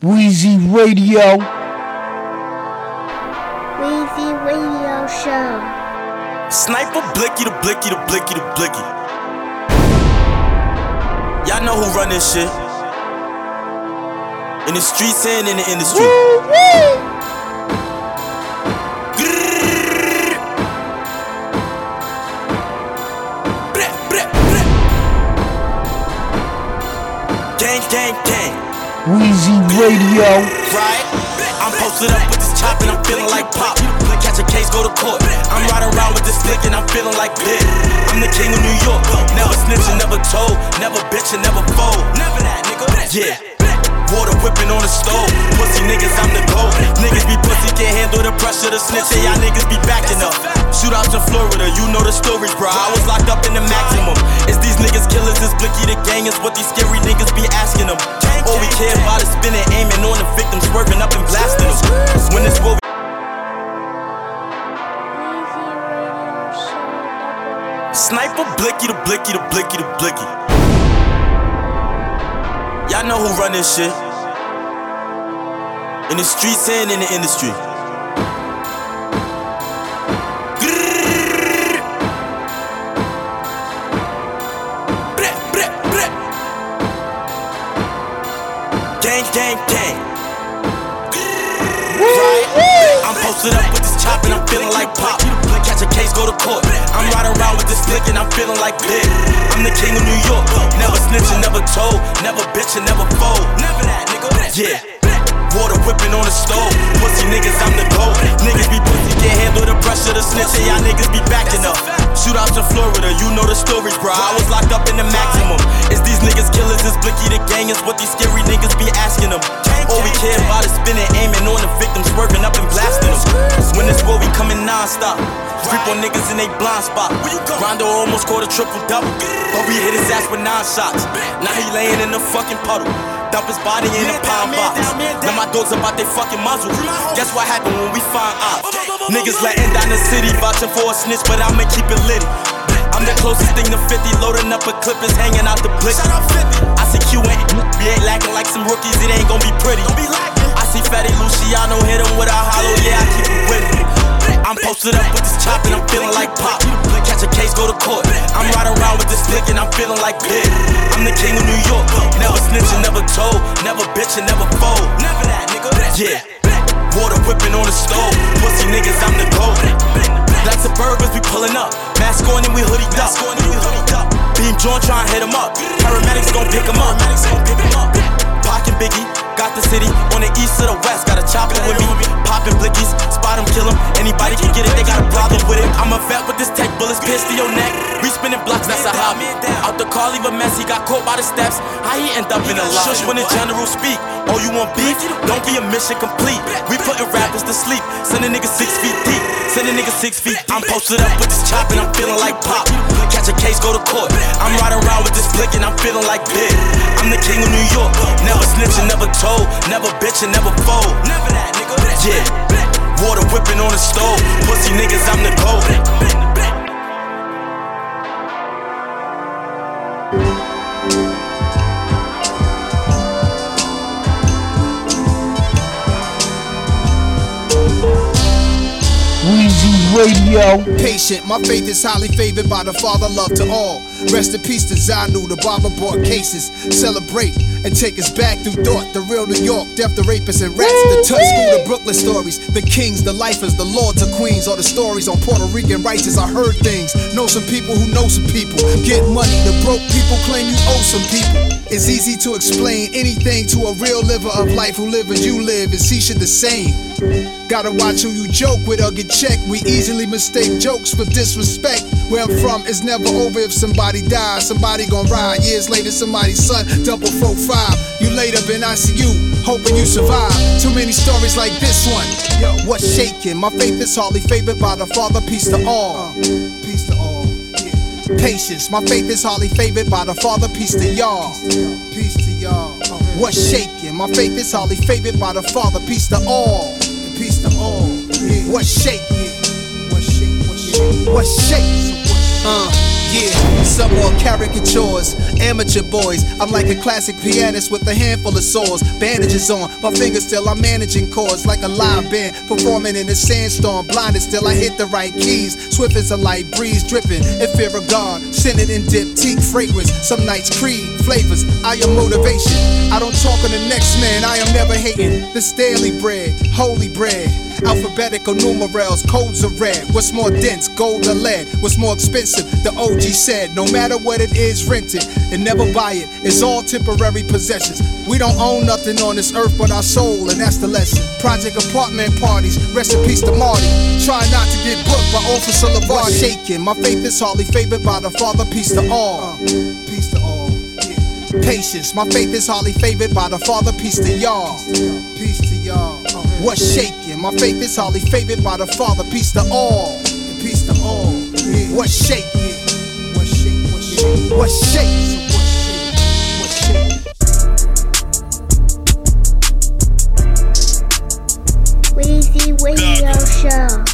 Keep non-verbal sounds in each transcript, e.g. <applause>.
Weezy Radio. Weezy Radio Show. Sniper blicky the blicky the blicky the blicky. Y'all know who run this shit. In the streets and in the industry. Breh. Gang, gang, gang. Weezy Radio. right? I'm posted up with this chop and I'm feeling like pop. Catch a case, go to court. I'm riding around with this stick and I'm feeling like big. I'm the king of New York. Never snitch and never told. Never bitch and never fold. Never that, nigga. Yeah. Water whipping on the stove. Pussy niggas, I'm the goat. Niggas be pussy, can't handle the pressure. The snitch, and y'all niggas be backing up. Shootouts in Florida, you know the stories, bro. I was locked up in the maximum. Is these niggas killers? Is Blicky the gang? Is what these scary niggas be asking them. All we care about is spinning, aiming on the victims, swerving up and blasting them. When it's what. Sniper blicky the blicky the blicky the blicky. Y'all know who run this shit. In the streets and in the industry. Gang, gang, gang. I'm posted up with this chop and I'm feeling like pop. Court. I'm riding around with this stick and I'm feeling like big. I'm the king of New York. Never snitch and never told. Never bitch and never fold. Never that, nigga. Yeah. Water whipping on the stove. Pussy niggas, I'm the goat. Niggas be pussy, can't handle the pressure. The snitch and y'all niggas be backing up. Shootouts in Florida, you know the stories, bro. I was locked up in the maximum. Is these niggas killers? Is Blicky the gang? Is what these scary niggas be asking them. All we care about is spinning, aiming on the victims, swerving up and blasting them. When it's war, we coming non-stop. Creep on niggas in they blind spot. Rondo almost caught a triple double, but we hit his ass with nine shots. Now he laying in the fucking puddle. Dump his body in a pine box. Now my dogs about they fucking muzzle. Guess what happened when we find ops? Niggas letting down the city, vouching for a snitch, but I'ma keep it lit. I'm the closest thing to 50, loading up a clip is hanging out the blick. I see Q ain't, we ain't lacking like some rookies, it ain't gon' be pretty. I see Fatty Luciano hit him with a hollow, yeah, I keep it with it. I'm posted up with this chop and I'm feeling like pop. Catch a case, go to court. I'm riding around with this stick and I'm feeling like big. I'm the king of New York. Never snitch and never told. Never bitch and never fold. Never that, nigga. Yeah. Water whipping on the stove. Pussy niggas, I'm the goat. Like the burgers, we pulling up. Mask on and we hoodied up. Beam joint trying to hit him up. Paramedics gon' pick him up. Pac and Biggie, got the city on the east to the west. Got a chopper with me, popping blickies, spot him, kill him. Anybody can get it, they got a problem with it. I'm a vet with this tech, bullets pierced to your neck. We spinning blocks, that's a hobby. Out the car, leave a mess, he got caught by the steps. How he end up in a lot? Shush when the general speak. Oh, you want beef? Don't be a mission complete. We putting rappers to sleep, sending niggas six feet deep. Sending niggas six feet. I'm posted up with this chop and I'm feeling like pop. Catch a case, go to court. I'm riding around with this flick and I'm feeling like big. I'm the king of New York. Never snitch and never told. Never bitch and never fold. Never that, nigga. Yeah. Water whipping on the stove. Pussy niggas, I'm the goat. Radio. Patient, my faith is highly favored by the Father, love to all. Rest in peace to Zanu, the barber brought cases. Celebrate and take us back through thought. The real New York, death to rapists and rats. The touch school, the Brooklyn stories. The kings, the lifers, the lords of queens. All the stories on Puerto Rican righteous. I heard things. Know some people who know some people. Get money, the broke people claim you owe some people. It's easy to explain anything to a real liver of life who live as you live. Is he should the same? Gotta watch who you joke with or get checked. We easily mistake jokes for disrespect. Where I'm from, it's never over if somebody dies. Somebody gon' ride. Years later, somebody's son, double four five. You laid up in ICU, hoping you survive. Too many stories like this one. Yo, what's shaking? My faith is hardly favored by the Father. Peace to all. Uh, peace to all. Yeah. Patience. My faith is hardly favored by the Father. Peace to y'all. Peace to y'all. Uh, what's shaking? My faith is hardly favored by the Father. Peace to all. Peace to all. Yeah. What's shaking? What's shape? Uh. Yeah, some more caricatures, amateur boys. I'm like a classic pianist with a handful of sores. Bandages on, my fingers still, I'm managing chords like a live band. Performing in a sandstorm, blinded still, I hit the right keys. Swift as a light breeze, dripping in fear of God. Scented in diptyque fragrance, some nights creed flavors. I am motivation. I don't talk on the next man, I am never hating. This daily bread, holy bread. Alphabetical numerals, codes are red. What's more dense, gold or lead? What's more expensive? The OG said, no matter what it is, rent it and never buy it. It's all temporary possessions. We don't own nothing on this earth but our soul, and that's the lesson. Project apartment parties, rest in peace to Marty. Try not to get booked by Officer LeVar shaking. My faith is hardly favored by the Father, peace to all. Uh, peace to all. Yeah. Patience, my faith is hardly favored by the Father, peace to y'all. Peace to y'all. What's shaking? My faith is hardly favored by the Father, peace to all. Peace to all. Yeah. What's shaking? What's shaking? What's shaking? What's shaking? Weezy Radio Show.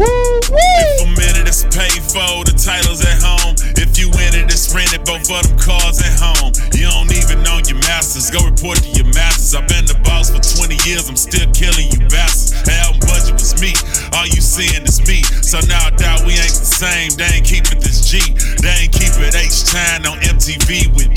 If I'm in paid for. The title's at home. If you win it, it's rented. Both of them cars at home. You don't even know your masters. Go report to your masters. I've been the boss for 20 years. I'm still killing you bastards. The album budget was me. All you seeing is me. So now I doubt we ain't the same. They ain't keep it this G. They ain't keep it H time on MTV with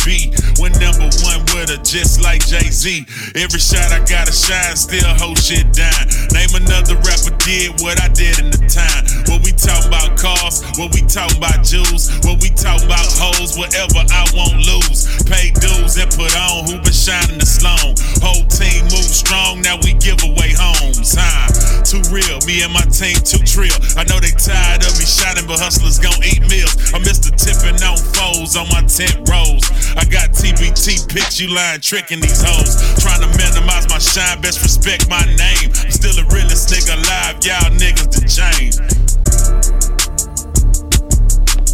just like Jay Z. Every shot I gotta shine, still hold shit down. Name another rapper did what I did in the time. What we talking about cars, what we talking about jewels, what we talking about hoes, whatever I won't lose. Pay dues and put on who been shining this long. Whole team move strong, now we give away homes. Huh? Too real, me and my team too trill. I know they tired of me shining, but hustlers gon' eat meals. I miss the tipping on foes on my tent rows. I got TBT pitch, you lying tricking these hoes. Trying to minimize my shine, best respect my name. I'm still the realest nigga alive, y'all niggas to change.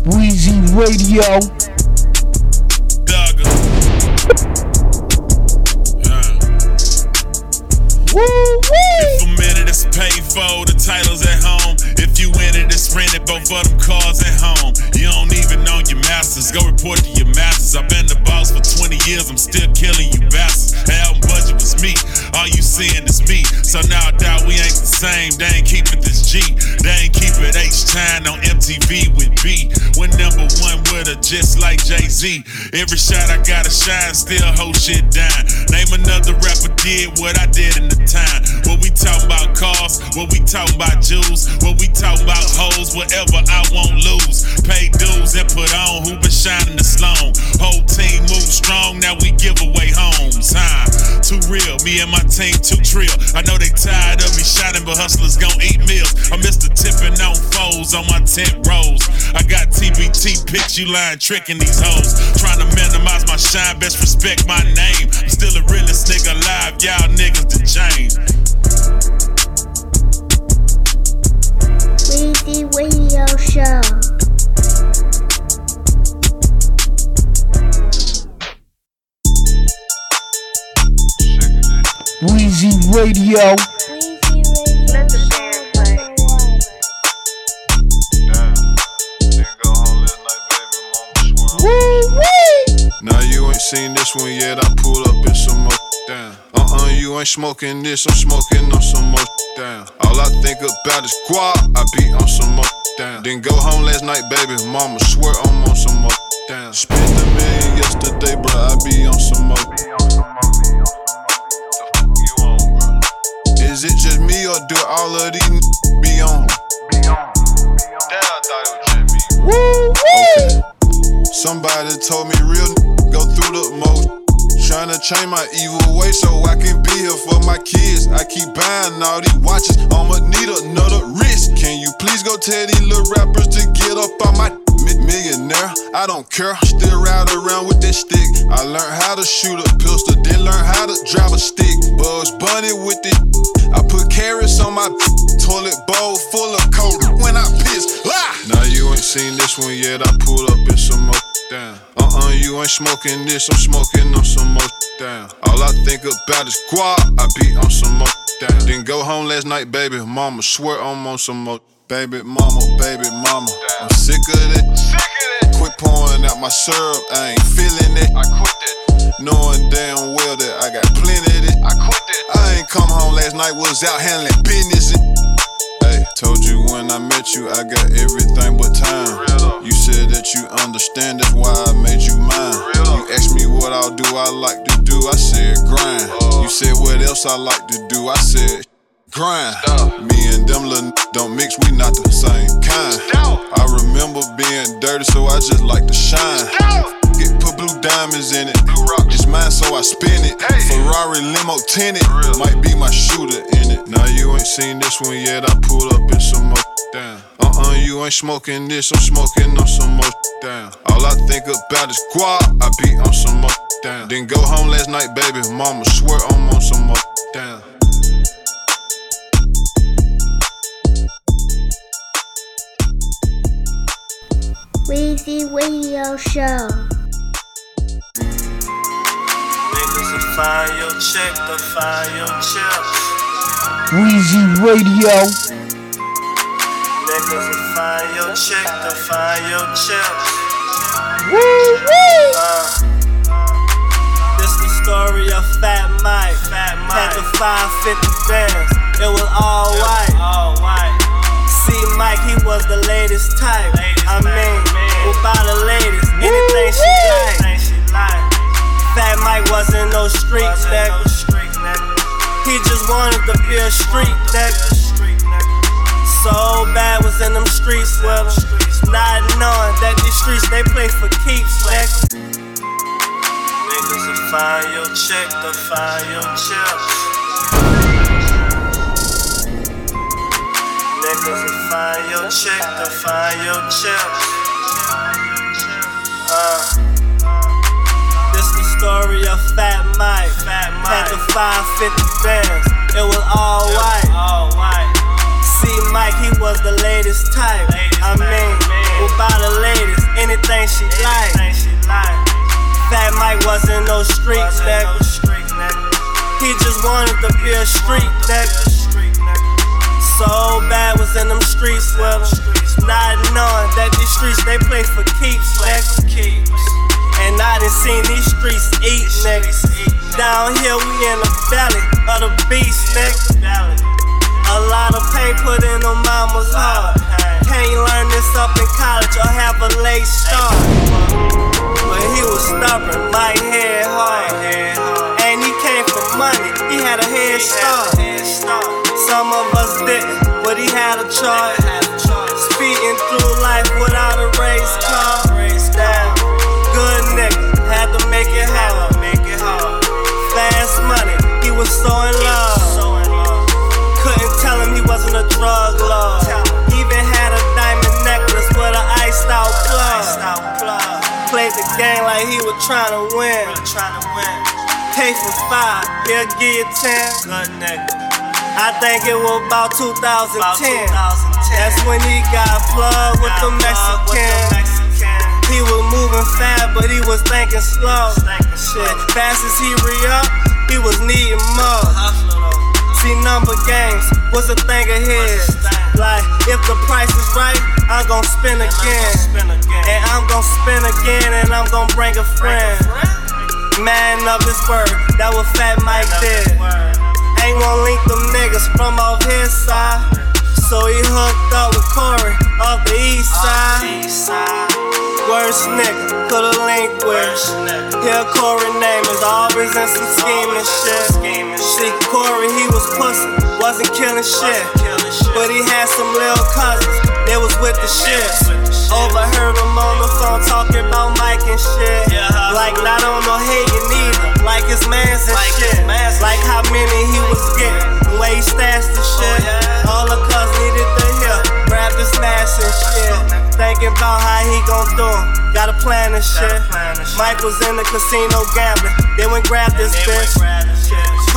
Weezy Radio. Dugger. Uh. If I'm in it, it's paid for. The title's at home. If you in it, it's rented. Both of them cars at home. You don't even know your masters. Go report to your masters. I've been the boss for 20 years. I'm still killing you bastards. The album budget was me. All you seeing is me. So now I doubt we ain't the same. They ain't keep it this G. They ain't keep it H time on MTV with B. When number one with her, just like Jay Z. Every shot I gotta shine, still hold shit down. Name another rapper did what I did in the time. What we talking about cars, what we talking about jewels, what we talking about hoes, whatever I won't lose. Pay dues and put on who been shining this long. Whole team move strong, now we give away homes. Huh? Too real, me and my team too trill. I know they tired of me shining, but hustlers gon' eat meals. I miss the tipping on foes on my tent rows. I got TBT pics, you lying tricking these hoes. Trying to minimize my shine, best respect my name. I'm still the realest nigga alive, y'all niggas to change. Weezy Radio Show. Weezy Radio. Now you ain't seen this one yet, I pull up in some more down. Uh-uh, you ain't smoking this, I'm smoking on some more down. All I think about is guap, I be on some more down. Didn't go home last night, baby, mama swear I'm on some more down. Spent a million yesterday, but I be on some more. Is it just me or do all of these n- be on? Damn, I thought it was just me. Woo, woo. Okay. Somebody told me real n- go through the most. Tryna change my evil way so I can be here for my kids. I keep buying all these watches. I'ma need another wrist. Can you please go tell these little rappers to get up on my mi- millionaire? I don't care. Still ride around with that stick. I learned how to shoot a pistol, then learn how to drive a stick. Bugs bunny with it. I put carrots on my toilet bowl full of coke when I piss. Ah! Now you ain't seen this one yet. I pull up in some more down. You ain't smoking this. I'm smoking on some more down. All I think about is guap. I be on some more down. Didn't go home last night, baby. Mama swear I'm on some more Baby mama, baby mama, I'm sick of it. Quit pouring out my syrup, I ain't feeling it. I quit it. Knowing damn well that I got plenty of it. I quit it. I ain't come home last night, was out handling business. Hey, told you when I met you, I got everything but time. You said that you understand, that's why I made you mine. You asked me what I'll do, I like to do, I said grind. You said what else I like to do, I said grind. Me and them little don't mix, we not the same kind. I remember being dirty, so I just like to shine. Get put blue diamonds in it. Blue rock is mine, so I spin it. Ferrari limo tinted, might be my shooter in it. Now you ain't seen this one yet. I pulled up in some more. Down. Uh uh, you ain't smoking this. I'm smoking on some more. Down. All I think about is guap. I be on some more. Down. Didn't go home last night, baby. Mama swear I'm on some more. Down. Weezy Radio Show. Niggas will find your check, to find your chips. Weezy Radio. Niggas will find your check, to find your chips. Woo. Uh, this the story of Fat Mike. Fat Mike. Had the 550 bands. It was all white. All white. See, Mike, he was the latest type. I mean, who buy the latest? Anything she like. Fat Mike wasn't no street nigga. He just wanted to be a street nigga. So bad was in them streets with him. Not knowing that these streets they play for keeps, nigga. Niggas will find your check, to find your chips. Niggas will find your check, to find your chips. Uh, story of Fat Mike. Fat Mike. Had the 550 bands. It was all white. All white. See, Mike, he was the latest type. I mean, who buy the latest? Anything she like. Fat Mike wasn't no street nigga. He just wanted to be a street nigga. So bad was in them streets with him. Not knowing that these streets they play for keeps, nigga. And I done seen these streets eat, niggas. Down here we in the valley of the beast, nigga. A lot of pain put in on mama's heart. Can't learn this up in college or have a late start. But he was stubborn, my head hard. And he came for money, he had a head start. Some of us didn't, but he had a chart. Speeding through life without a race car. Like he was trying to win. Pay for five, he'll give you ten. Good nigga. I think it was about 2010. That's when he got plugged with the Mexican. He was moving fast, but he was thinking slow. Shit, fast as he re up, he was needing more. See, number games was a thing of his. Like, if the price is right, I'm gon' spin again. And I'm gon' spin again, and I'm gon' bring a friend. Man of his word, that what Fat Mike did. Ain't wanna link them niggas from off his side. So he hooked up with Corey off the east side. Worst nigga, could've linked with. Here Corey name is always in some scheming shit. See, Corey, he was pussy, wasn't killing shit. But he had some little cousins, they was with the shit. Overheard him on the phone talking about Mike and shit. Like not on no hating either, like his mans and shit. Like how many he was getting, the way he stashed the shit. All the cuz needed to hear, grab his mask and shit. Thinking about how he gon' do 'em. Got a plan and shit. Mike was in the casino gambling. They went grab this bitch.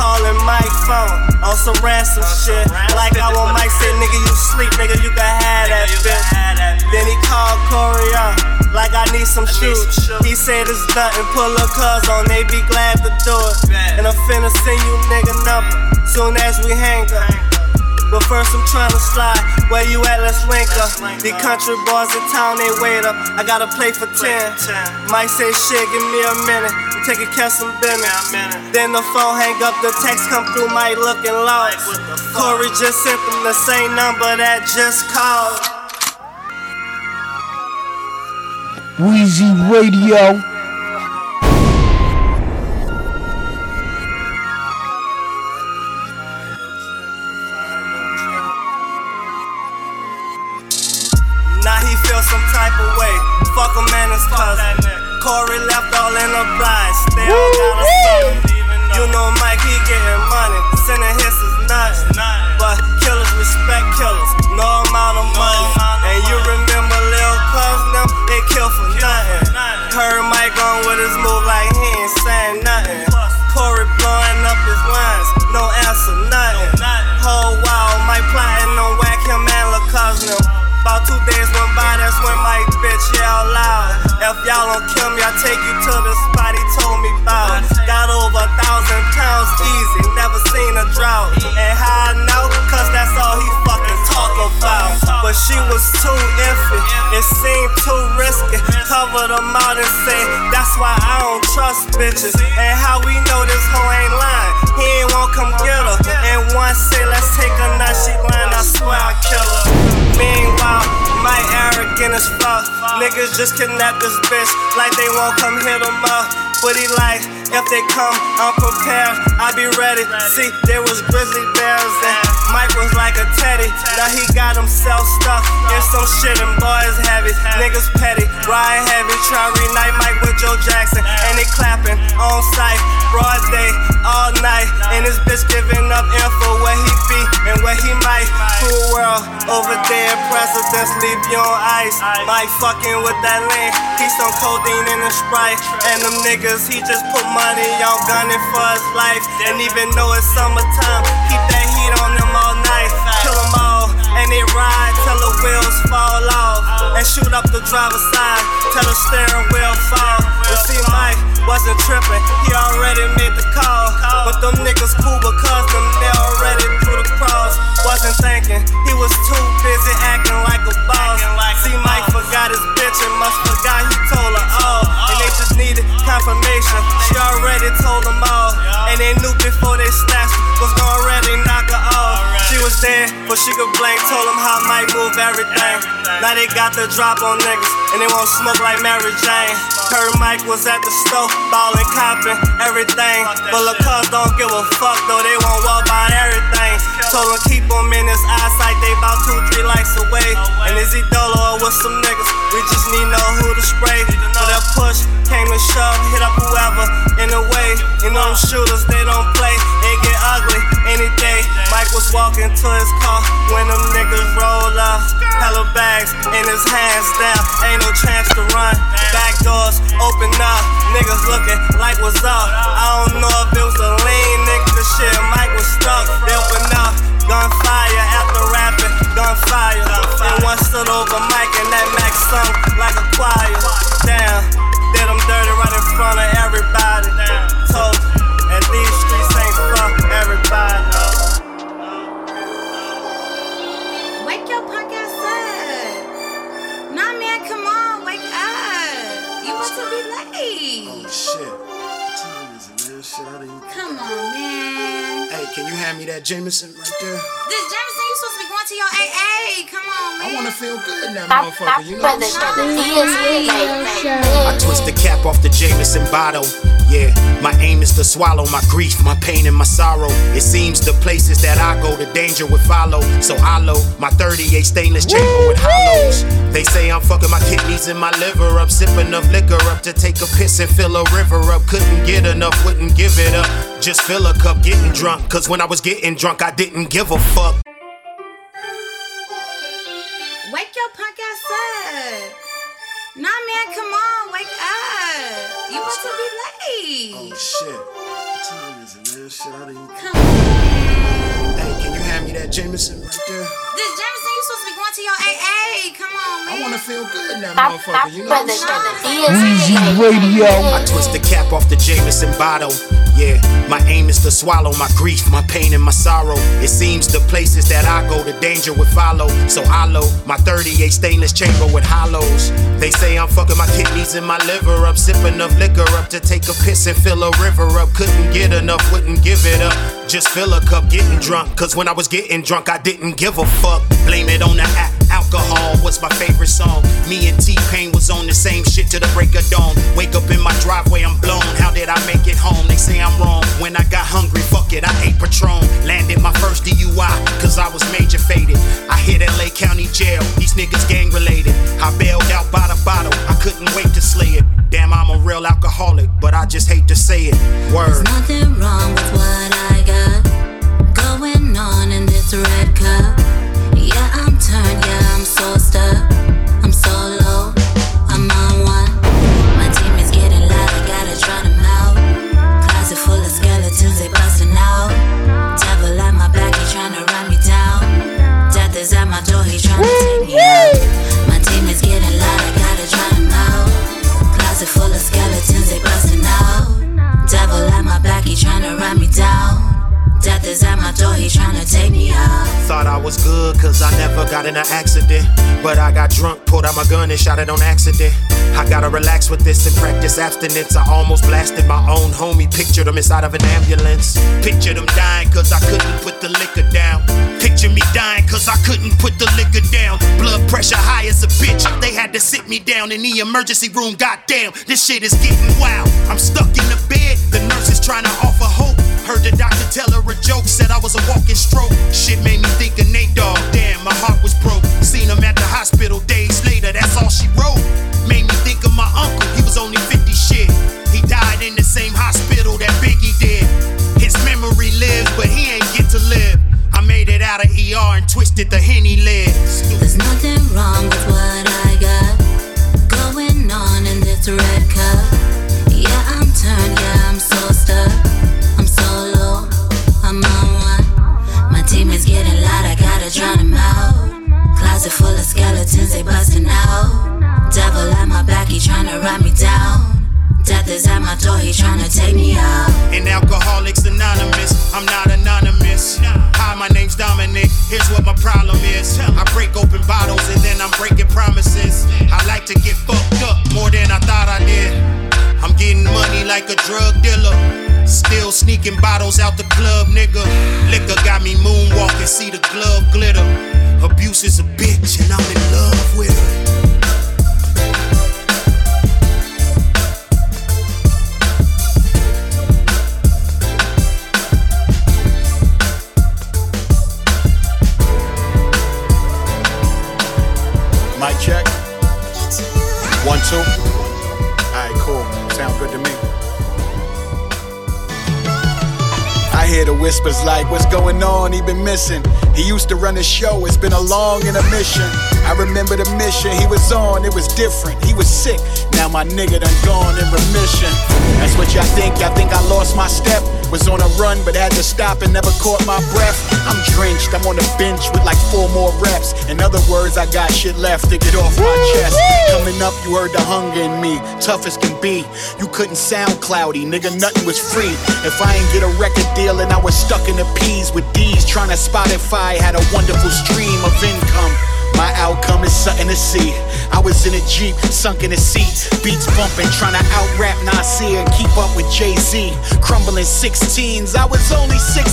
Calling Mike phone on some ransom shit. Like I want Mike said, nigga, you sleep, nigga, you can have that bitch. Then he called Corey up, like I need some shoes. He said it's nothing, pull a cuz on, they be glad to do it. And I'm finna send you nigga number, soon as we hang up. But first I'm trying to slide. Where you at? Let's link up. The country boys in town, they wait up. I gotta play for 10. Mike say shit, give me a minute. I'm taking care some business. Then the phone hang up, the text come through, Mike looking lost. Corey just sent them the same number that just called. Weezy Radio. Type of way. Fuck him and his cousin. Corey left all in the blind. Still got a son. You know Mike, he getting money. Sending his is nuts. But killers respect killers. No amount of money. And you remember Lil Cuz them? They kill for nothing. Heard Mike on with his move like he ain't saying nothing. Corey blowing up his lines. No answer, nothing. Whole wow, Mike plotting on whack him and Lil Cuz them. About two days went by, that's when my bitch yell loud. If y'all don't kill me, I'll take you to the spot he told me about. Got over a thousand pounds easy, never seen a drought. And how I know? Cause that's all he fucking talk about. But she was too iffy, it seemed too risky. Cover them out and say, that's why I don't trust bitches. And how we know this hoe ain't lying? He ain't won't come get her. And one say, let's take a nut, she lying, I swear I kill her. Meanwhile, my arrogant as fuck. Niggas just kidnap this bitch like they won't come hit him up. But he like, if they come, I'm prepared. I be ready. See, there was grizzly bears and Mike was like a teddy. Now he got himself stuck in some shit and boys heavy. Niggas petty, ride heavy. Try reunite Mike with Joe Jackson. And they clapping on sight, broad day, all night. And this bitch giving up info where he be and where he might. Cool world over there, presidents leave you on ice. Mike fucking with that lane. He's on codeine and a sprite. And them niggas, he just put money on gunning for his life. And even though it's summertime, keep that heat on them all night. Kill them all, and they ride till the wheels fall off. And shoot up the driver's side till the steering wheel fall. And see, Mike wasn't tripping, he already made the call. But them niggas cool because them they already threw the cross. Wasn't thinking, he was too busy acting like a boss. See, Mike forgot his bitch and must forgot he told her all. And they just needed confirmation. She already told them all. And they knew before they snatched was gonna already knock her off. She was there, but she could blame. Told them how Mike move everything. Now they got the drop on niggas, and they won't smoke like Mary Jane. Her Mike was at the store, ballin', copping, everything. But look, cuz don't give a fuck, though they won't walk by everything. Told him keep him in his eyesight, they about two, three likes away. And is he dolo or with some niggas? We just need know who to spray. For that push, came to shove, hit up whoever in the way. You know them shooters, they don't play, get ugly any day. Mike was walking to his car when them niggas roll up. Hella bags in his hands down, ain't no chance to run. Back doors open up, niggas looking like what's up. I don't know if it was a lean nigga shit, Mike was stuck. They open up, gunfire after rapping, gunfire. And one stood over Mike and that Mac sung like a choir. Damn, did them dirty right in front of everybody. Told you, and these streets ain't fuck everybody. Wake your punk ass up. Nah, man, come on, wake up. You want to be late. Oh, shit. What time is it, man? Shit, Come on, man. Hey, can you hand me that Jameson right there? This Jameson, you supposed to be going to your AA. Come on, man. I want to feel good in that motherfucker, you know what I'm saying? Show. I twist the cap off the Jameson bottle. Yeah, my aim is to swallow my grief, my pain, and my sorrow. It seems the places that I go, the danger would follow. So I load my 38 stainless chamber with hollows. They say I'm fucking my kidneys and my liver up, sipping enough liquor up to take a piss and fill a river up. Couldn't get enough, wouldn't give it up. Just fill a cup, getting drunk. Cause when I was getting drunk, I didn't give a fuck. Wake your punk ass up. Nah, man, come on, wake up. You want to be late. Oh shit. What time is it, man? Shit, I didn't even. Come on. Hey, can you hand me that Jameson right there? This Jameson, you supposed to be going to your AA. Come on, man. I want to feel good in that motherfucker, you know what I'm saying? Weezy Radio. I twist the cap off the Jameson bottle. Yeah, my aim is to swallow my grief, my pain, and my sorrow. It seems the places that I go, the danger would follow. So I load my 38 stainless chamber with hollows. They say I'm fucking my kidneys and my liver up, sipping enough liquor up to take a piss and fill a river up. Couldn't get enough, wouldn't give it up. Just fill a cup, getting drunk. Cause when I was getting drunk, I didn't give a fuck. Blame it on the app. Alcohol was my favorite song. Me and T Pain was on the same shit to the break of dawn. Wake up in my driveway, I'm blown. How did I make it home? They say I'm wrong. When I got hungry, fuck it, I ate Patron. Landed my first DUI, cause I was major faded. I hit LA County Jail, these niggas gang related. I bailed out by the bottle, I couldn't wait to slay it. Damn, I'm a real alcoholic, but I just hate to say it. Word. Nothing wrong with what I got going on in this red cup. Yeah, I'm turned, yeah, I'm door, he tryna take me out. Thought I was good cause I never got in an accident. But I got drunk, pulled out my gun and shot it on accident. I gotta relax with this and practice abstinence. I almost blasted my own homie, pictured him inside of an ambulance. Pictured him dying cause I couldn't put the liquor down. Picture me dying cause I couldn't put the liquor down. Blood pressure high as a bitch. They had to sit me down in the emergency room. Goddamn, this shit is getting wild. I'm stuck in the bed, the nurse is trying to offer hope. Heard the doctor tell her a joke, said I was a walking stroke. Shit made me think of Nate Dogg. Damn, my heart was broke. Seen him at the hospital days later, that's all she wrote. Made me think of my uncle, he was only 50 shit. He died in the same hospital that Biggie did. His memory lives, but he ain't get to live. I made it out of ER and twisted the henny lid. There's nothing wrong with what I got going on in this red cup. Closet full of skeletons, they busting out. Devil at my back, he tryna run me down. Death is at my door, he tryna take me out. In Alcoholics Anonymous, I'm not anonymous. Hi, my name's Dominic. Here's what my problem is. I break open bottles and then I'm breaking promises. I like to get fucked up more than I thought I did. I'm getting money like a drug dealer. Still sneaking bottles out the club, nigga. Liquor got me moonwalking, see the glove glitter. Abuse is a bitch to run the show, it's been a long intermission. I remember the mission he was on, it was different. He was sick, now my nigga done gone in remission. That's what y'all think, y'all think I lost my step? Was on a run, but had to stop and never caught my breath. I'm drenched, I'm on the bench with like four more reps. In other words, I got shit left to get off my chest. Coming up, you heard the hunger in me, tough as can be. You couldn't sound cloudy, nigga, nothing was free. If I ain't get a record deal and I was stuck in the peas with D's, trying to Spotify, had a wonderful stream of income. My outcome is something to see. I was in a Jeep, sunk in the seat, beats bumping, trying to out rap Nasir and keep up with Jay Z. Crumbling 16s, I was only 16.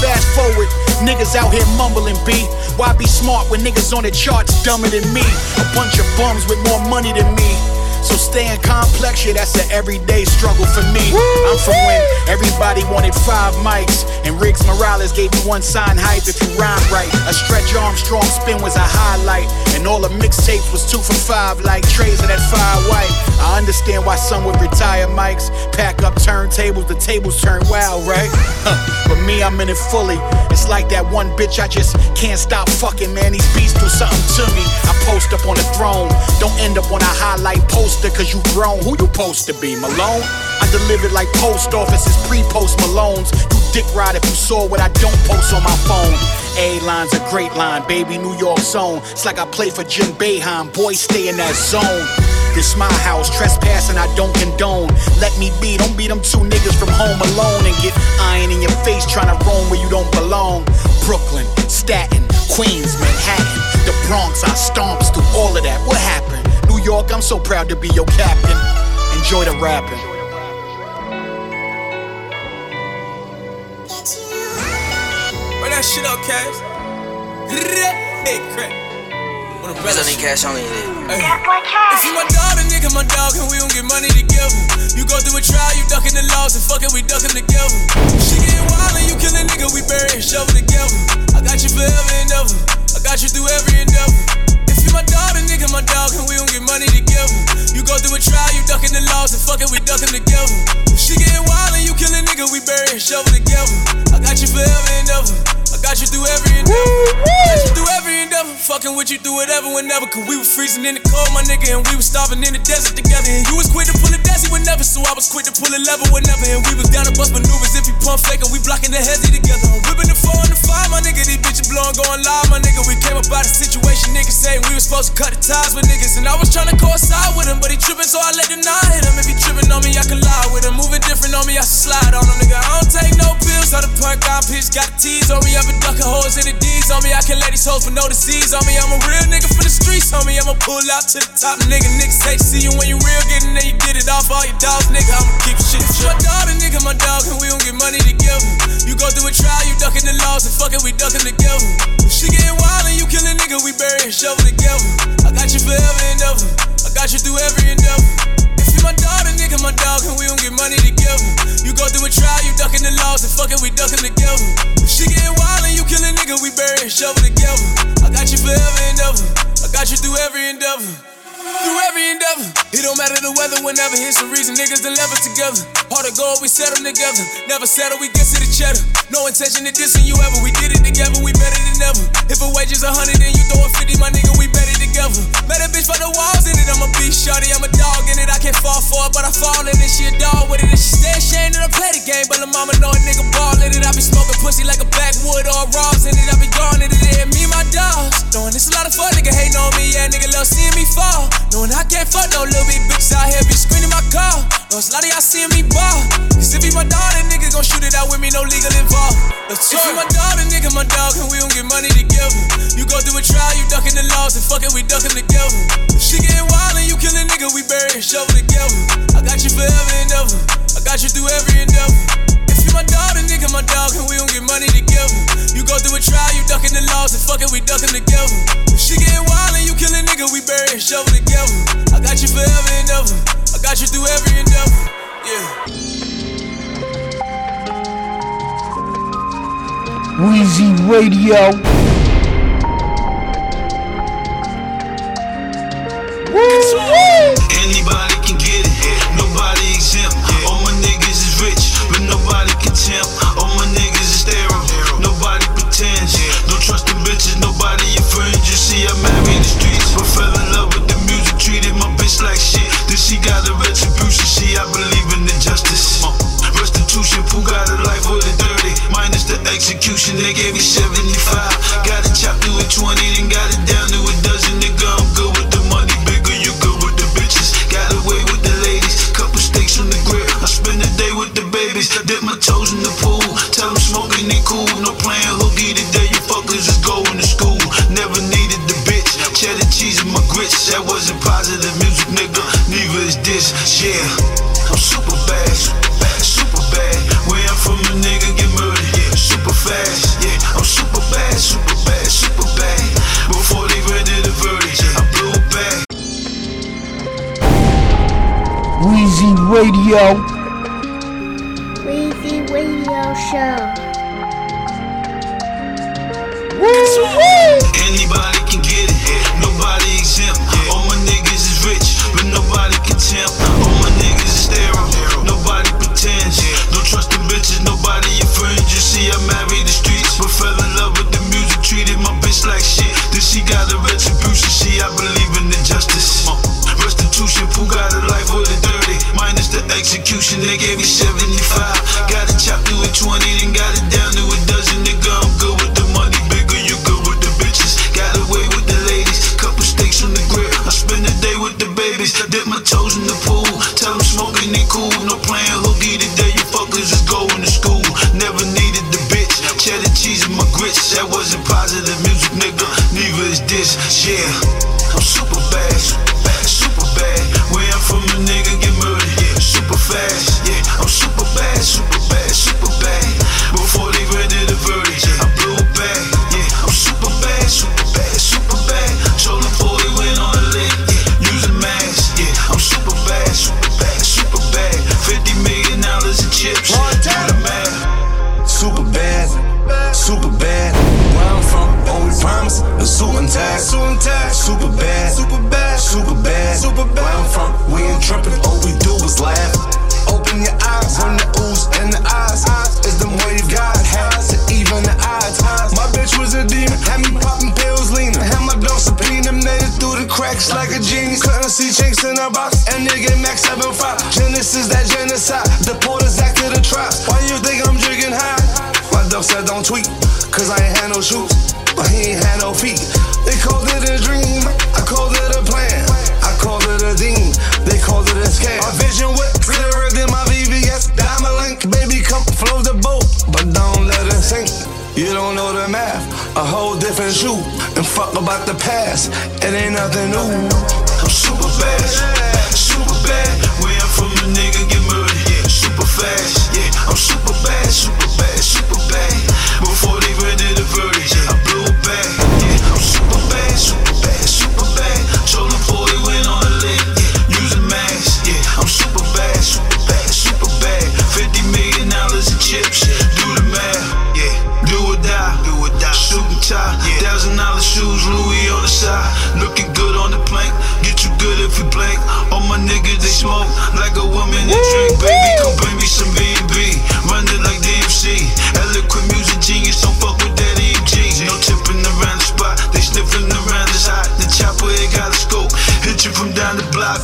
Fast forward, niggas out here mumbling B. Why be smart when niggas on the charts dumber than me? A bunch of bums with more money than me. So staying complex, yeah, that's an everyday struggle for me. I'm from when everybody wanted five mics, and Riggs Morales gave me one sign hype if you rhyme right. A stretch Armstrong spin was a highlight, and all the mixtapes was two for five, like trays of that fire white. I understand why some would retire mics, pack up turntables, the tables turn wild, right? Huh. But me, I'm in it fully. It's like that one bitch I just can't stop fucking, man. These beats do something to me. I post up on the throne, don't end up on a highlight poster cause you grown. Who you supposed to be, Malone? I delivered like post offices, pre-post Malones. You dick ride if you saw what I don't post on my phone. A line's a great line, baby, New York zone. It's like I play for Jim Boeheim, boy, stay in that zone. This my house, trespassing I don't condone. Let me be, don't be them two niggas from home alone and get iron in your face trying to roam where you don't belong. Brooklyn, Staten, Queens, Manhattan, the Bronx, I stomps through all of that. What happened? New York, I'm so proud to be your captain. Enjoy the rapping. Run that shit up, Cash. Hey, crack. When a cash only. Hey. If you my dog, then nigga my dog, and we don't get money together. You go through a trial, you ducking the laws, and fuck it, we ducking together. She getting wild, and you kill a nigga, we bury and shovel together. I got you forever and ever. I got you through every endeavor. You my dog, then nigga my dog, and we don't get money together. You go through a trial, you ducking the laws, and fuck it, we ducking together. She getting wild, and you kill a nigga, we bury and shovel together. I got you forever and ever. I got you through every endeavor. Got you through every endeavor. Fucking with you through whatever, whenever. Cause we was freezing in the cold, my nigga, and we was starving in the desert together. And you was quick to pull a desi whenever, so I was quick to pull a lever whenever. And we was down to bust maneuvers if you pump fake, and we blocking the hezzy together. I'm whipping the four and the five, my nigga. These bitches blowing, going live, my nigga. We came up out of situation, niggas saying we was supposed to cut the ties with niggas. And I was trying to coincide with him, but he tripping, so I let him not hit him. If he tripping on me, I can lie with him. Moving different on me, I should slide on him, nigga. I don't take no pills, how the punk got pitch, got the tease on me. I've been ducking holes in the D's on me. I can let these hoes for no disease on me. I'm a real nigga for the streets, homie. I'ma pull out to the top, nigga. Niggas say see you when you real, getting there, you get it off all your dogs, nigga. I'ma keep shit shut. My dog, the nigga, my dog, and we don't get money together. You go through a trial, you ducking the laws, and fuck it, we ducking together. She getting wild and you kill a nigga, we bury and shovel together. I got you forever and ever. I got you through every endeavor. If you my the nigga, my dog, and we don't get money together. You go through a trial, you ducking the laws, and fuck it, we ducking together. She getting wild and you kill a nigga, we bury and shovel together. I got you forever and ever. I got you through every endeavor. Through every endeavor. It don't matter the weather, whenever. Here's the reason niggas done level together. Hard to go, we settle together. Never settle, we get to the cheddar. No intention of dissing you ever. We did it together, we better than ever. If a wage is a hundred, then you throw a fifty, my nigga, we better together. Met a bitch for the walls in it. I'm a beast shorty, I'm a dog in it. I can't fall for it, but I fall in it. She a dog with it, and she stay ashamed that I play the game. But the mama know a nigga ball in it. I be smoking pussy like a backwood or a Robs in it. I be gone in it. And me, my dogs. Knowing it's a lot of fun, nigga hating on me. Yeah, nigga love seeing me fall. Knowing I can't fuck no little bitch bitches out here be screaming my car. No, it's a lot of y'all seeing me ball. Cause if he my dog, then nigga gon' shoot it out with me, no legal involved. If he my dog, then nigga my dog, and we don't get money together. You go through a trial, you ducking the laws, and fuck it, we ducking together. She wild and you nigga, we bury and shovel together. I got you forever and ever. I got you through every endeavor. If you my nigga my dog, and we don't get money together. You go through a trial, you the laws, and fuck it, we together. She wild and you nigga, we bury and shovel together. I got you forever and ever. I got you through every endeavor. Yeah. Radio. Anybody and nigga Max 75. Genesis, that genocide. The porters act to the tribes. Why you think I'm drinking high? My dog said don't tweet, cause I ain't had no shoes, but he ain't had no feet. They called it a dream, I called it a plan. I called it a demon, they called it a scam. My vision whip clearer than my VVS. Diamond link, baby, come float the boat, but don't let it sink. You don't know the math, a whole different shoe. And fuck about the past, it ain't nothing new. I'm super bad, super bad. Where I'm from, a nigga get murdered. Yeah, super fast.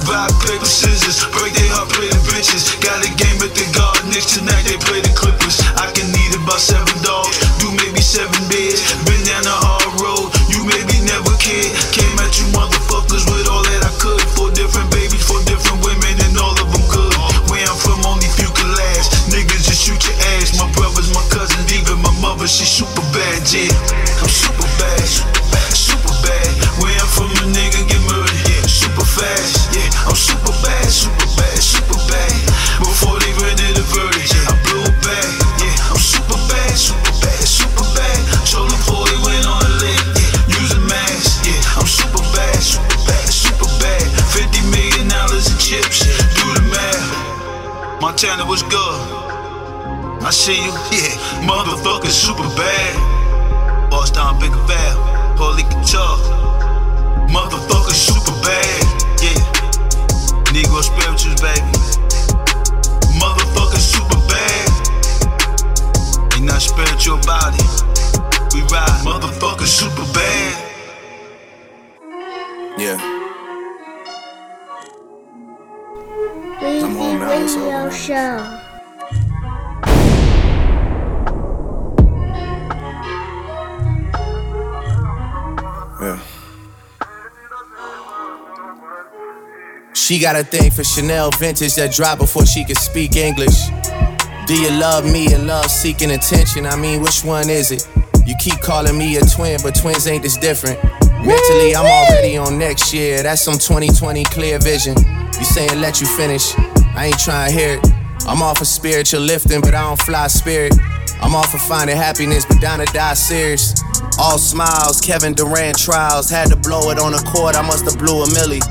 Block. Rock, paper, scissors. Break their heart, play the bitches. Got a game at the garden. Next tonight they play the Clippers. I can eat about seven dogs. Do maybe seven beers. Been down the hard road. You maybe never cared. Came at you motherfuckers with all that I could. Four different babies, four different women, and all of them good. Where I'm from, only few can last. Niggas just shoot your ass. My brothers, my cousins, even my mother, she super bad, yeah. I'm super bad, Montana was good. I see you, yeah. Motherfucker, super bad. Boss down, big val, holy guitar. Motherfucker, super bad, yeah. Negro spirituals, baby. Motherfucker, super bad. Ain't not spiritual it. We ride, motherfucker, super bad. Yeah. Radio. Show. Yeah. She got a thing for Chanel vintage that dropped before she could speak English. Do you love me and love seeking attention? I mean, which one is it? You keep calling me a twin, but twins ain't this different. Mentally, I'm already on next year. That's some 2020 clear vision. You saying let you finish? I ain't trying to hear it. I'm off of spiritual lifting, but I don't fly spirit. I'm off of finding happiness, but down to die serious. All smiles, Kevin Durant trials. Had to blow it on a court, I must have blew a millie.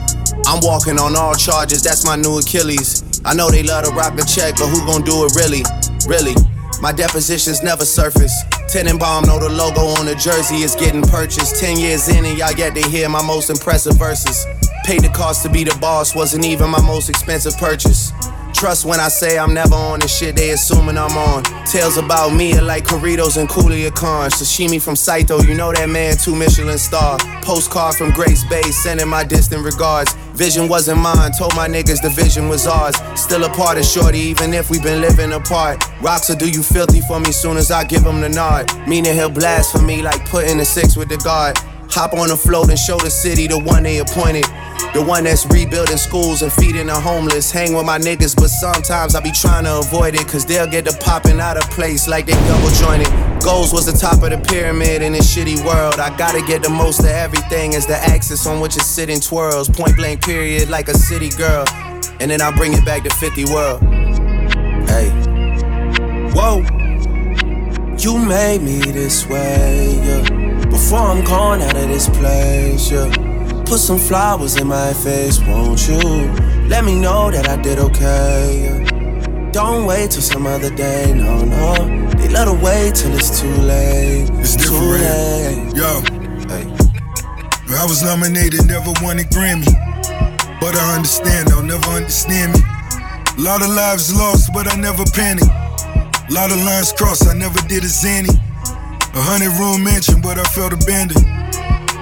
I'm walking on all charges, that's my new Achilles. I know they love to rock the check, but who gon' do it really? Really? My depositions never surface. Tenenbaum know the logo on the jersey is getting purchased. Ten years in and y'all yet to hear my most impressive verses. Paid the cost to be the boss, wasn't even my most expensive purchase. Trust when I say I'm never on the shit they assuming I'm on. Tales about me are like Corritos and Coolia Khan. Sashimi from Saito, you know that man, two Michelin star. Postcard from Grace Bay, sending my distant regards. Vision wasn't mine, told my niggas the vision was ours. Still a part of Shorty, even if we been living apart. Rocks will do you filthy for me soon as I give him the nod. Meaning he'll blast for me like putting a six with the guard. Hop on the float and show the city the one they appointed. The one that's rebuilding schools and feeding the homeless. Hang with my niggas, but sometimes I be trying to avoid it. Cause they'll get the popping out of place like they double jointed. Goals was the top of the pyramid in this shitty world. I gotta get the most of everything as the axis on which it's sitting twirls. Point blank period like a city girl. And then I'll bring it back to 50 world. Hey. Whoa. You made me this way, yeah. Before I'm gone out of this place, yeah. Put some flowers in my face, won't you? Let me know that I did okay. yeah. Don't wait till some other day, no, no. They let her wait till it's too late. It's too late. Yo. I was nominated, never won a Grammy. But I understand, they'll never understand me. A lot of lives lost, but I never panicked. A lot of lines crossed, I never did a zany. A hundred room mansion, but I felt abandoned.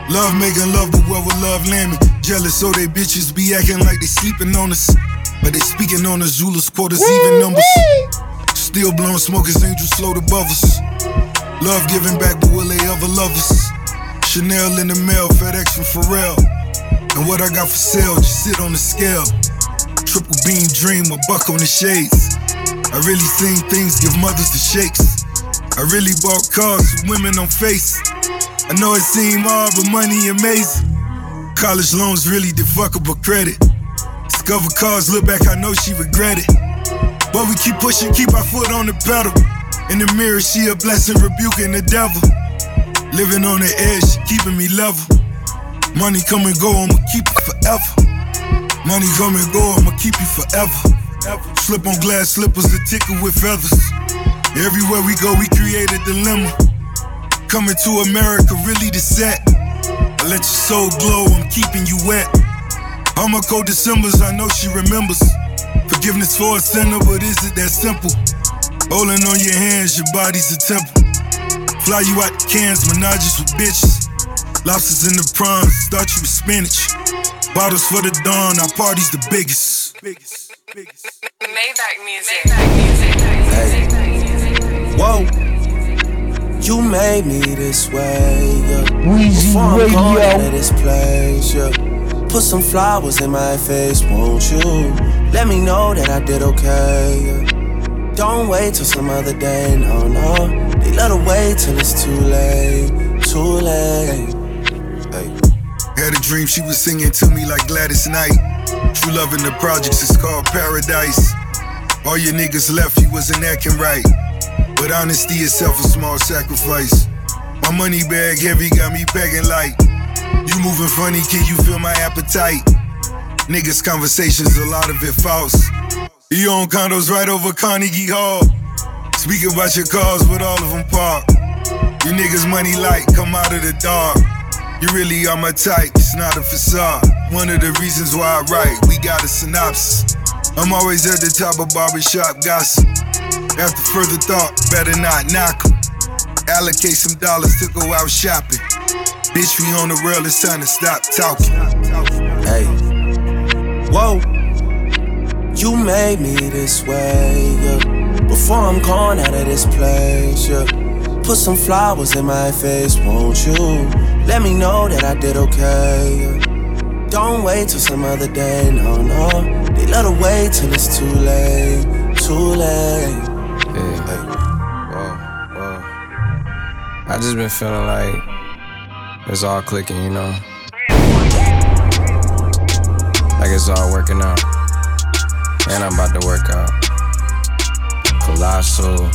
Love making love, but where would love land me? Jealous, so they bitches be acting like they sleeping on us. But they speaking on us, Zulus, quarters, even numbers. Still blowing smoke as angels float above us. Love giving back, but will they ever love us? Chanel in the mail, FedEx from Pharrell. And what I got for sale, just sit on the scale. Triple beam dream, a buck on the shades. I really seen things give mothers the shakes. I really bought cars with women on face. I know it seem hard, but money amazing. College loans really the fuckable credit. Discover cars, look back, I know she regret it. But we keep pushing, keep our foot on the pedal. In the mirror, she a blessing, rebuking the devil. Living on the edge, keeping me level. Money come and go, I'ma keep it forever. Money come and go, I'ma keep you forever. Slip on glass slippers, that tickle with feathers. Everywhere we go, we create a dilemma. Coming to America, really the set. I let your soul glow, I'm keeping you wet. I'ma go Decembers, I know she remembers. Forgiveness for a sinner, but is it that simple? Holding on your hands, your body's a temple. Fly you out the cans, menages with bitches. Lobsters in the prawns, start you with spinach. Bottles for the dawn, our party's the biggest. Maybach music. Hey. Whoa. You made me this way, yeah. Weezy Before I'm Radio. gone out this place, yeah. Put some flowers in my face, won't you? Let me know that I did okay, yeah. Don't wait till some other day, no, no. They let her wait till it's too late, too late. Had a dream she was singing to me like Gladys Knight. True love in the projects is called paradise. All your niggas left, you wasn't acting right. But honesty itself a small sacrifice. My money bag heavy got me begging like. You moving funny, can you feel my appetite? Niggas conversations, a lot of it false. You own condos right over Carnegie Hall. Speak about your cars, with all of them park. You niggas money light, come out of the dark. You really are my type, it's not a facade. One of the reasons why I write, we got a synopsis. I'm always at the top of barbershop gossip. After further thought, better not knock. Allocate some dollars to go out shopping. Bitch, we on the rail, it's time to stop talking. Hey. Whoa. You made me this way, yeah. Before I'm gone out of this place, yeah. Put some flowers in my face, won't you? Let me know that I did okay, yeah. Don't wait till some other day, no, no. They let her wait till it's too late, too late. Yeah. Whoa, whoa. I just been feeling like it's all clicking, you know? Like it's all working out. And I'm about to work out. Colossal.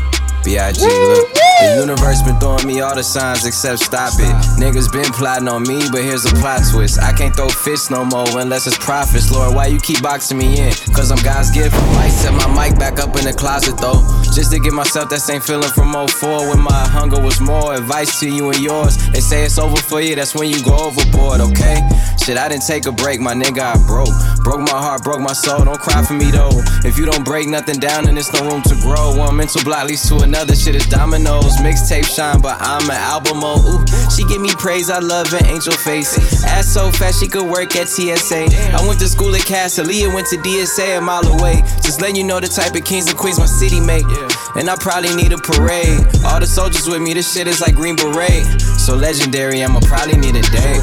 B.I.G. Look, the universe been throwing me all the signs except stop it. Niggas been plotting on me, but here's a plot twist. I can't throw fists no more unless it's profits. Lord, why you keep boxing me in? Cause I'm God's gift. Might set my mic back up in the closet though. Just to give myself that same feeling from 04 when my hunger was more. Advice to you and yours. They say it's over for you, that's when you go overboard, okay? Shit, I didn't take a break, my nigga, I broke. Broke my heart, broke my soul. Don't cry for me though. If you don't break nothing down, then there's no room to grow. One mental block leads to another. Shit is dominoes. Mixtape shine, but I'm an album mode. Ooh, she give me praise, I love an angel face. Ass so fat she could work at TSA. I went to school at Castellia, went to DSA a mile away. Just letting you know the type of kings and queens my city make. And I probably need a parade. All the soldiers with me, this shit is like Green Beret. so legendary, I'ma probably need a day.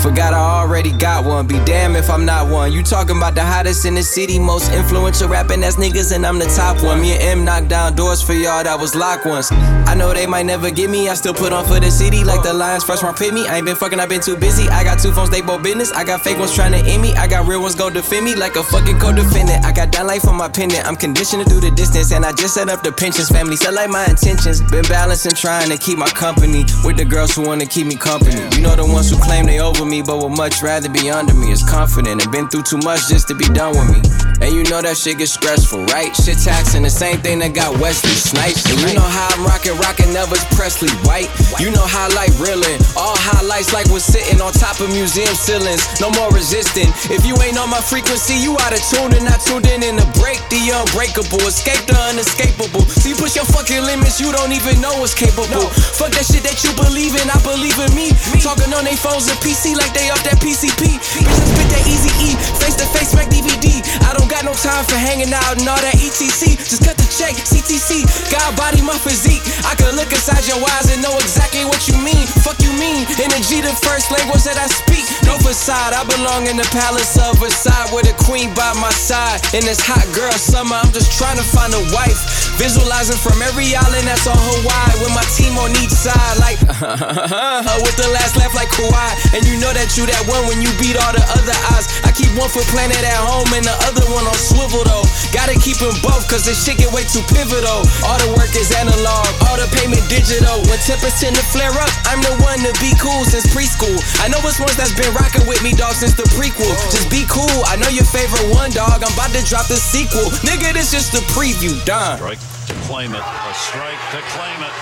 Forgot I already got one, be damn if I'm not one. You talking about the hottest in the city, most influential rapping ass niggas, and I'm the top one. Me and M knocked down doors for y'all that was locked once. I know they might never get me, I still put on for the city like the Lions first round pick me. I ain't been fucking, I been too busy. I got two phones, they both business. I got fake ones trying to end me. I got real ones go defend me like a fucking co-defendant. I got down life on my pendant. I'm conditioned to do the distance, and I just set up the pensions. Family set like my intentions. Been balancing, trying to keep my company with the girls who wanna keep me company. You know the ones who claim they over me, but would much rather be under me. Is confident and been through too much just to be done with me. And you know that shit gets stressful, right? Shit taxing, the same thing that got Wesley Snipes. And you know how I'm rocking, rocking Elvis Presley, white. You know how I like reeling. All highlights like we're sitting on top of museum ceilings. No more resisting. If you ain't on my frequency, you out of tune and not tuned in. In the break, the unbreakable. Escape the unescapable. You push your fucking limits, you don't even know what's capable. Fuck that shit that you believe in, I believe in me. me. Talking on they phones and PC like they off that PCP. Bitches spit that easy E, face to face, make DVD. I don't got no time for hanging out and all that ETC. Just cut the check, CTC. God body my physique. I look inside your eyes and know exactly what you mean. Fuck you mean. Energy the first language that I speak. No facade, I belong in the palace of Versailles with a queen by my side. In this hot girl summer, I'm just trying to find a wife. Visualizing from every island that's on Hawaii with my team on each side, like <laughs> uh, with the last laugh like Kawhi. And you know that you that one when you beat all the other odds. I keep one for planet at home and the other one on swivel though. Gotta keep them both cause this shit get way too pivotal. All the work is analog, all the payment digital. When tempers tend to flare up, I'm the one to be cool since preschool. I know it's ones that's been rocking with me, dog, since the prequel. Just be cool, I know your favorite one, dog. I'm about to drop the sequel. Nigga, this just a preview, done. Strike to claim it. A strike to claim it.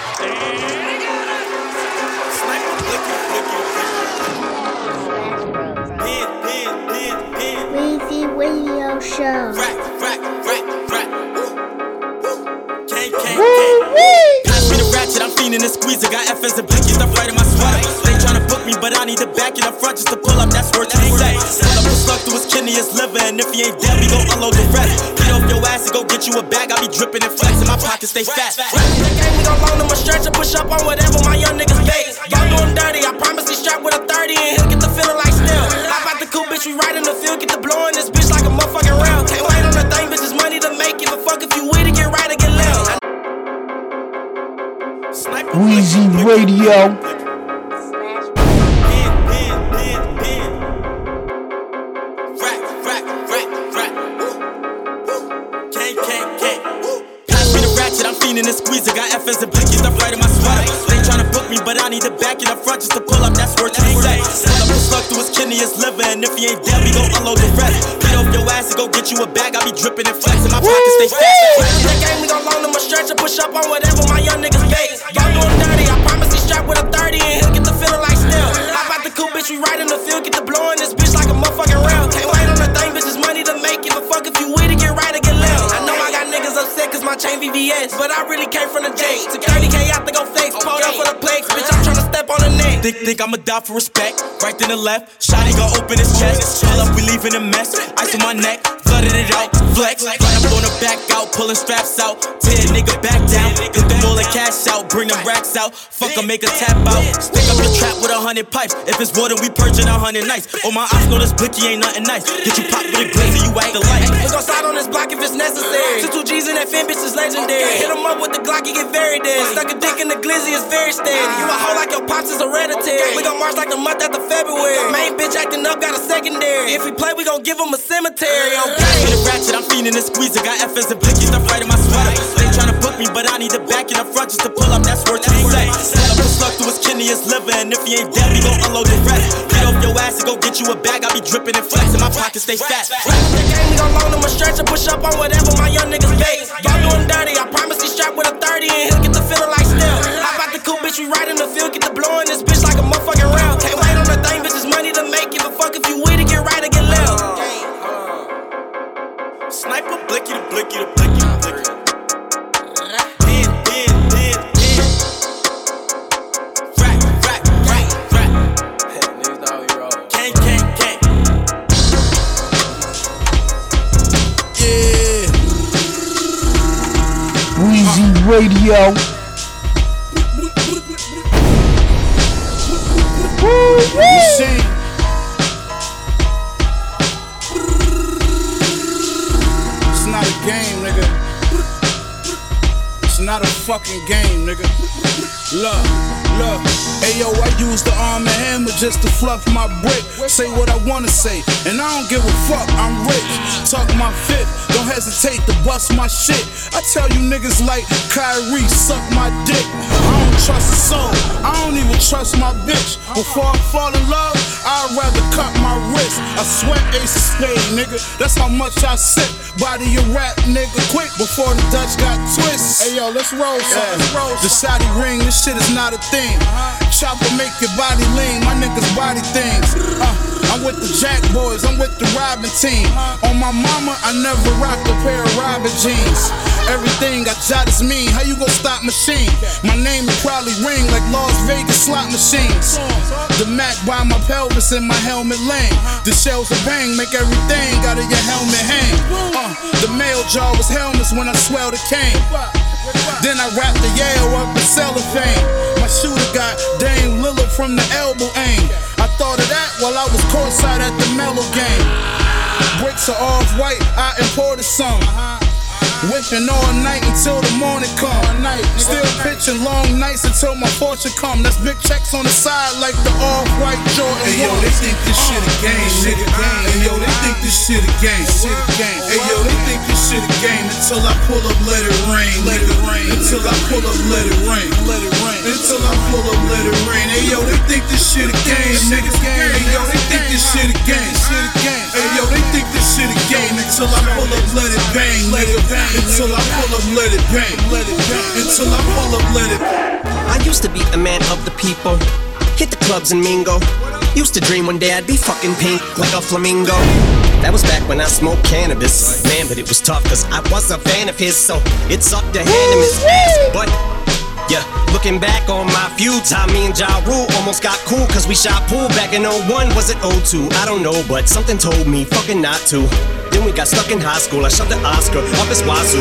Weezy Radio Show. Pass me the ratchet, I'm fiending and squeezing. Got FS and blinky stuff right in my sweater. They tryna book me, but I need the back in the front just to pull up. That's worth the set. Pull up a slug through his kidney, his liver, and if he ain't dead, we gon' unload the rest. Get off your ass and go get you a bag. I be dripping and flexing, my pockets stay fat. They gave me the loan, I'ma stretch and push up on whatever my young niggas Radio. The and squeezing. Got FS and blinky stuff right in my sweater. They tryna book me, but I need the back in the front just to pull up. That's worth the set. Pull up a slug through his kidney, his liver, and if he ain't dead, we gon' unload the rest. Get off your ass and go get you a bag. I be dripping and flexing, my pockets stay fat. Think I'ma die for respect. Right then the left, Shotty gon' open his chest. Pull up, we leaving a mess. Ice on my neck, flooded it out, flex. Right up on the back out, pulling straps out. Tear nigga back down. Get them all the cash out, bring them racks out. Fuck 'em, make a tap out. Stick up the trap with a hundred pipes. If it's water, we purging a hundred nights. Oh my ops know this blicky ain't nothing nice. Get you popped with a glazer, you act alike. We gon' slide on this block if it's necessary. Two two G's in that fin, bitch is legendary. Hit 'em up with the Glock, you get very dead. Stuck a dick in the glizzy, it's very steady. Ah. You a hoe like your pops is hereditary. We gon' march like the month after February. Main bitch acting up, got a secondary. If we play, we gon' give him a cemetery. Uh. Pass the ratchet, I'm fiending and squeezing. Got FS and blinky stuff right in my sweater. They tryna book me, but I need the back in the front just to pull up. That's worth the set. Pull up a slug through his kidney, his liver, and if he ain't dead, we gon' unload the rest. Get off your ass and go get you a bag. I be dripping and flexing, my pockets stay fat. They gave me the loan, I'ma stretch and push up on whatever my young niggas base. Y'all doing dirty, I promise he strapped with a 30 and he'll get the feeling like Radio. It's not a game, nigga. It's not a fucking game, nigga. Look, look. Ayo, I use the arm and hammer just to fluff my brick. Say what I wanna say, and I don't give a fuck, I'm rich. Talk my fifth, don't hesitate to bust my shit. I tell you niggas like Kyrie, suck my dick. I don't trust a soul, I don't even trust my bitch. Before I fall in love, I'd rather cut my wrist. I sweat ace of spade, nigga. That's how much I sip. Body your rap, nigga, quick before the Dutch got twists. Hey yo, let's roll, son. Let's roll. The Saudi ring, this shit is not a thing. Chopper make your body lean, my niggas body things. Uh, I'm with the Jack Boys, I'm with the Robin team. On my mama, I never rocked a pair of Robin jeans. Everything I jot is mean. How you gon' stop machine? My name will probably ring like Las Vegas slot machines. The Mac by my pelvis and my helmet lane. The shells of bang make everything out of your helmet hang. Uh, the mail jar was helmets when I swelled the cane. Then I wrapped the Yale up in cellophane. My shooter got Dame Lillard from the elbow aim. I thought of that while I was courtside at the Melo game. Bricks are off white, I imported some. Whipping all night until the morning come. Still pitching long nights until my fortune come. That's big checks on the side like the off-white Jordan. Hey yo, they think this shit a game, nigga. Hey yo, they think this shit a game. Hey yo, they think this shit a game until I pull up, let it rain, let it rain. Until I pull up, let it rain, let it rain. Until I pull up, let it rain. Hey yo, they think this shit a game, nigga. Hey yo, they think this shit a game. Hey yo, they think this shit a game until I pull up, let it bang, let it bang. Until I pull up, let it bang, let it bang. Until I pull up, let it. bang. I used to be a man of the people. Hit the clubs and mingle. Used to dream one day I'd be fucking pink like a flamingo. That was back when I smoked cannabis. Man, but it was tough cause I was a fan of his, so it sucked to hand him his ass. But yeah, looking back on my feud time, me and Ja Rule almost got cool cause we shot pool back in 01. Was it 02? I don't know, but something told me fucking not to. Then we got stuck in high school. I shot the Oscar up his wazoo.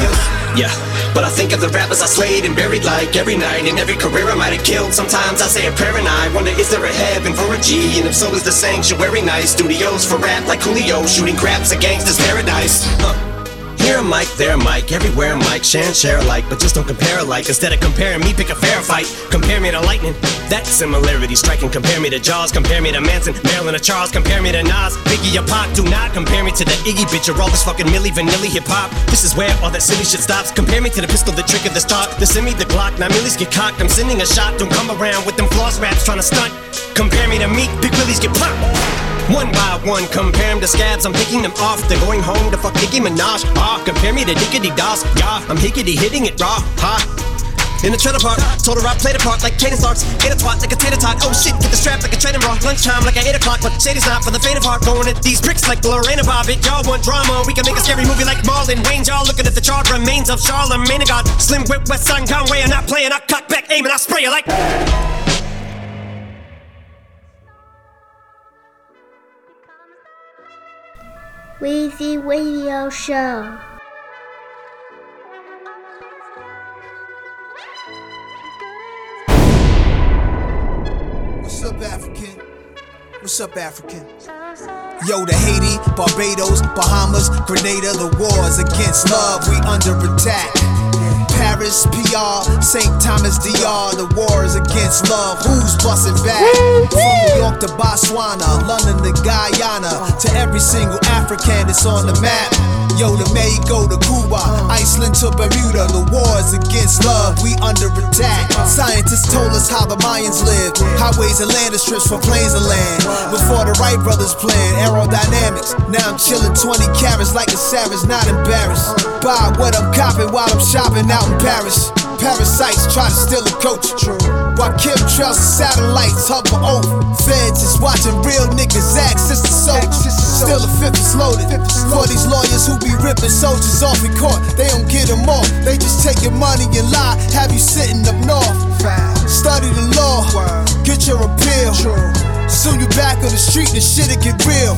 Yeah, but I think of the rappers I slayed and buried like every night. In every career I might have killed. Sometimes I say a prayer and I wonder is there a heaven for a G? And if so, is the sanctuary nice? Studios for rap like Coolio, shooting craps at gangsters paradise. Huh. Here mic, there mic, everywhere a mic, share and share alike, but just don't compare alike. Instead of comparing me, pick a fair fight. Compare me to lightning, that similarity striking. Compare me to Jaws, compare me to Manson, Marilyn or Charles, compare me to Nas, Biggie or Pac. Do not compare me to the Iggy bitch or all this fucking Milli Vanilli hip hop. This is where all that silly shit stops. Compare me to the pistol, the trick of the stock, the semi, the Glock. Now Millies get cocked, I'm sending a shot. Don't come around with them floss raps trying to stunt. Compare me to me, Big Willies get popped. One by one, compare them to scabs, I'm picking them off. They're going home to fuck Nicki Minaj. Ah, compare me to Dickety Doss. Yeah, I'm hickety hitting it raw. Ha. In the trailer park, told her I played a part like Kaden Starks. Ate a twat like a tater tot. Oh shit, get the strap like a trading bra. Lunchtime like at 8 o'clock, but Shady's not for the faint of heart. Going at these bricks like Lorena Bobbitt. Y'all want drama? We can make a scary movie like Marlon Wayans. Y'all looking at the charred remains of Charlamagne God. Slim Whip, West Side Conway. I'm not playing. I cock back, aim, and I spray you like. Weezy Radio Show. What's up, African? What's up, African? Yo, the Haiti, Barbados, Bahamas, Grenada, the wars against love, we under attack. Paris, PR, St. Thomas, DR, the war is against love. Who's busting back? From New York to Botswana, London to Guyana, to every single African that's on the map. Yo, to Mexico to Cuba, Iceland to Bermuda, the war is against love. We under attack. Scientists told us how the Mayans lived, highways and land strips for plains and land. Before the Wright brothers planned aerodynamics, now I'm chilling 20 carats like a savage, not embarrassed. Buy what I'm copping while I'm shopping out in Paris. Parasites try to steal a coach. While chemtrails and satellites hover over. Feds is watching real niggas act sister soldiers. Still a fifth is loaded. For these lawyers who be ripping soldiers off in court, they don't get them off. They just take your money and lie. Have you sitting up north? Study the law. Get your appeal. Soon you back on the street, the shit'll get real.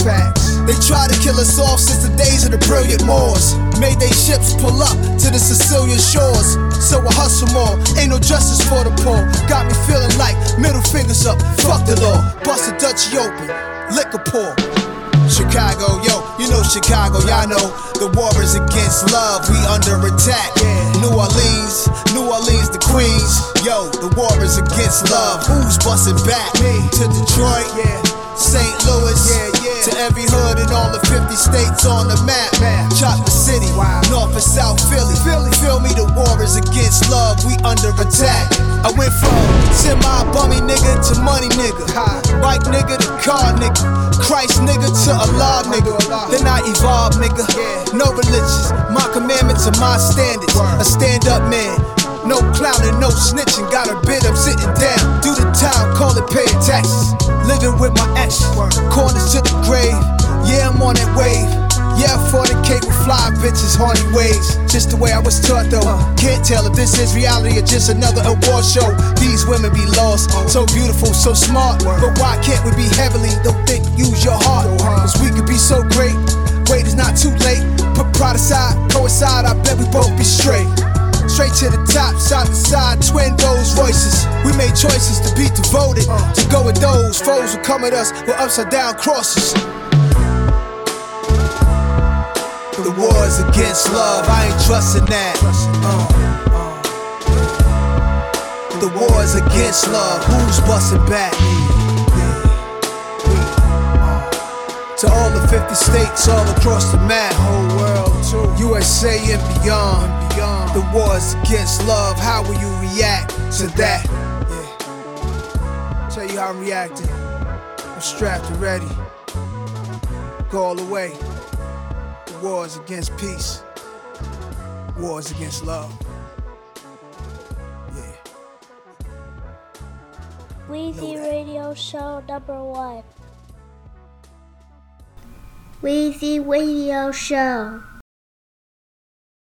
They try to kill us off since the days of the brilliant Moors. Made they ships pull up to the Sicilian shores. So I hustle hustle more. Ain't no justice for the poor. Got me feeling like middle fingers up. Fuck the law. Bust a Dutchie open. Liquor pour. Chicago, yo, you know Chicago, y'all know the war is against love, we under attack. New Orleans, New Orleans, the Queens, yo, the war is against love. Who's busting back? To Detroit, St. Louis, to every hood in all the 50 states on the map. Chocolate City, North and South Philly. Feel me, the war is against love, we under attack. I went from semi bummy nigga to money nigga, bike nigga to car nigga, Christ nigga to Allah nigga. Then I evolved nigga, no religions, my commandments are my standards. A stand up man. No clowning, no snitching. Got a bit up sitting down. Do the time, call it paying taxes. Living with my ex. Corners to the grave. Yeah, I'm on that wave. Yeah, fornicate with fly bitches, horny ways. Just the way I was taught though. Can't tell if this is reality or just another award show. These women be lost. So beautiful, so smart. But why can't we be heavenly? Don't think, use your heart. Cause we could be so great. Wait, it's not too late. Put pride aside, coincide. I bet we both be straight. Straight to the top, side to side, twin those voices. We made choices to be devoted, to go with those foes who come at us with upside down crosses. The war's against love, I ain't trusting that. Uh. The war is against love, who's busting back? To all the 50 states all across the map, whole world too. USA and beyond. The war's against love. How will you react to that? Yeah. Tell you how I'm reacting. I'm strapped and ready. Go all the way. The war is against peace. War is against love. Yeah. Weezy Radio Show number one. Weezy Radio Show.